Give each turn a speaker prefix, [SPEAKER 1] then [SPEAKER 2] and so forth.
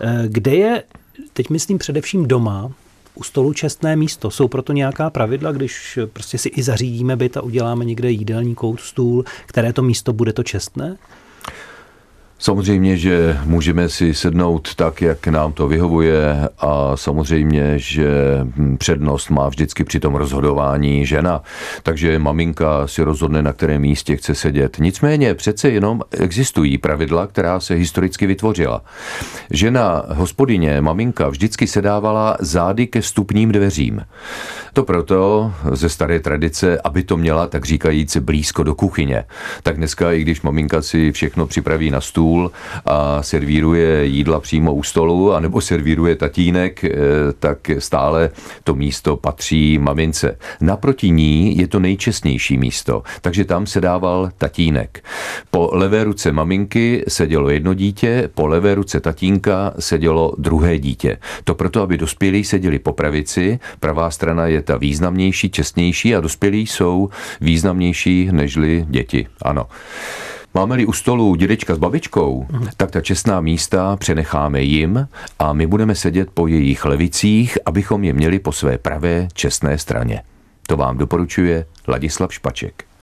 [SPEAKER 1] Eh, kde je, teď myslím především doma, u stolu čestné místo. Jsou proto nějaká pravidla, když prostě si i zařídíme byt a uděláme někde jídelní kout, stůl, které to místo bude to čestné?
[SPEAKER 2] Samozřejmě, že můžeme si sednout tak, jak nám to vyhovuje a samozřejmě, že přednost má vždycky při tom rozhodování žena, takže maminka si rozhodne, na kterém místě chce sedět. Nicméně přece jenom existují pravidla, která se historicky vytvořila. Žena, hospodyně, maminka vždycky sedávala zády ke stupním dveřím. To proto ze staré tradice, aby to měla, tak říkajíc, blízko do kuchyně. Tak dneska, i když maminka si všechno připraví na stůl, stůl a servíruje jídla přímo u stolu, anebo servíruje tatínek, eh, tak stále to místo patří mamince. Naproti ní je to nejčestnější místo, takže tam se dával tatínek. Po levé ruce maminky sedělo jedno dítě, po levé ruce tatínka sedělo druhé dítě. To proto, aby dospělí seděli po pravici, pravá strana je ta významnější, čestnější a dospělí jsou významnější nežli děti. Ano. Máme-li u stolu dědečka s babičkou, mm. tak ta čestná místa přenecháme jim a my budeme sedět po jejich levicích, abychom je měli po své pravé čestné straně. To vám doporučuje Ladislav Špaček.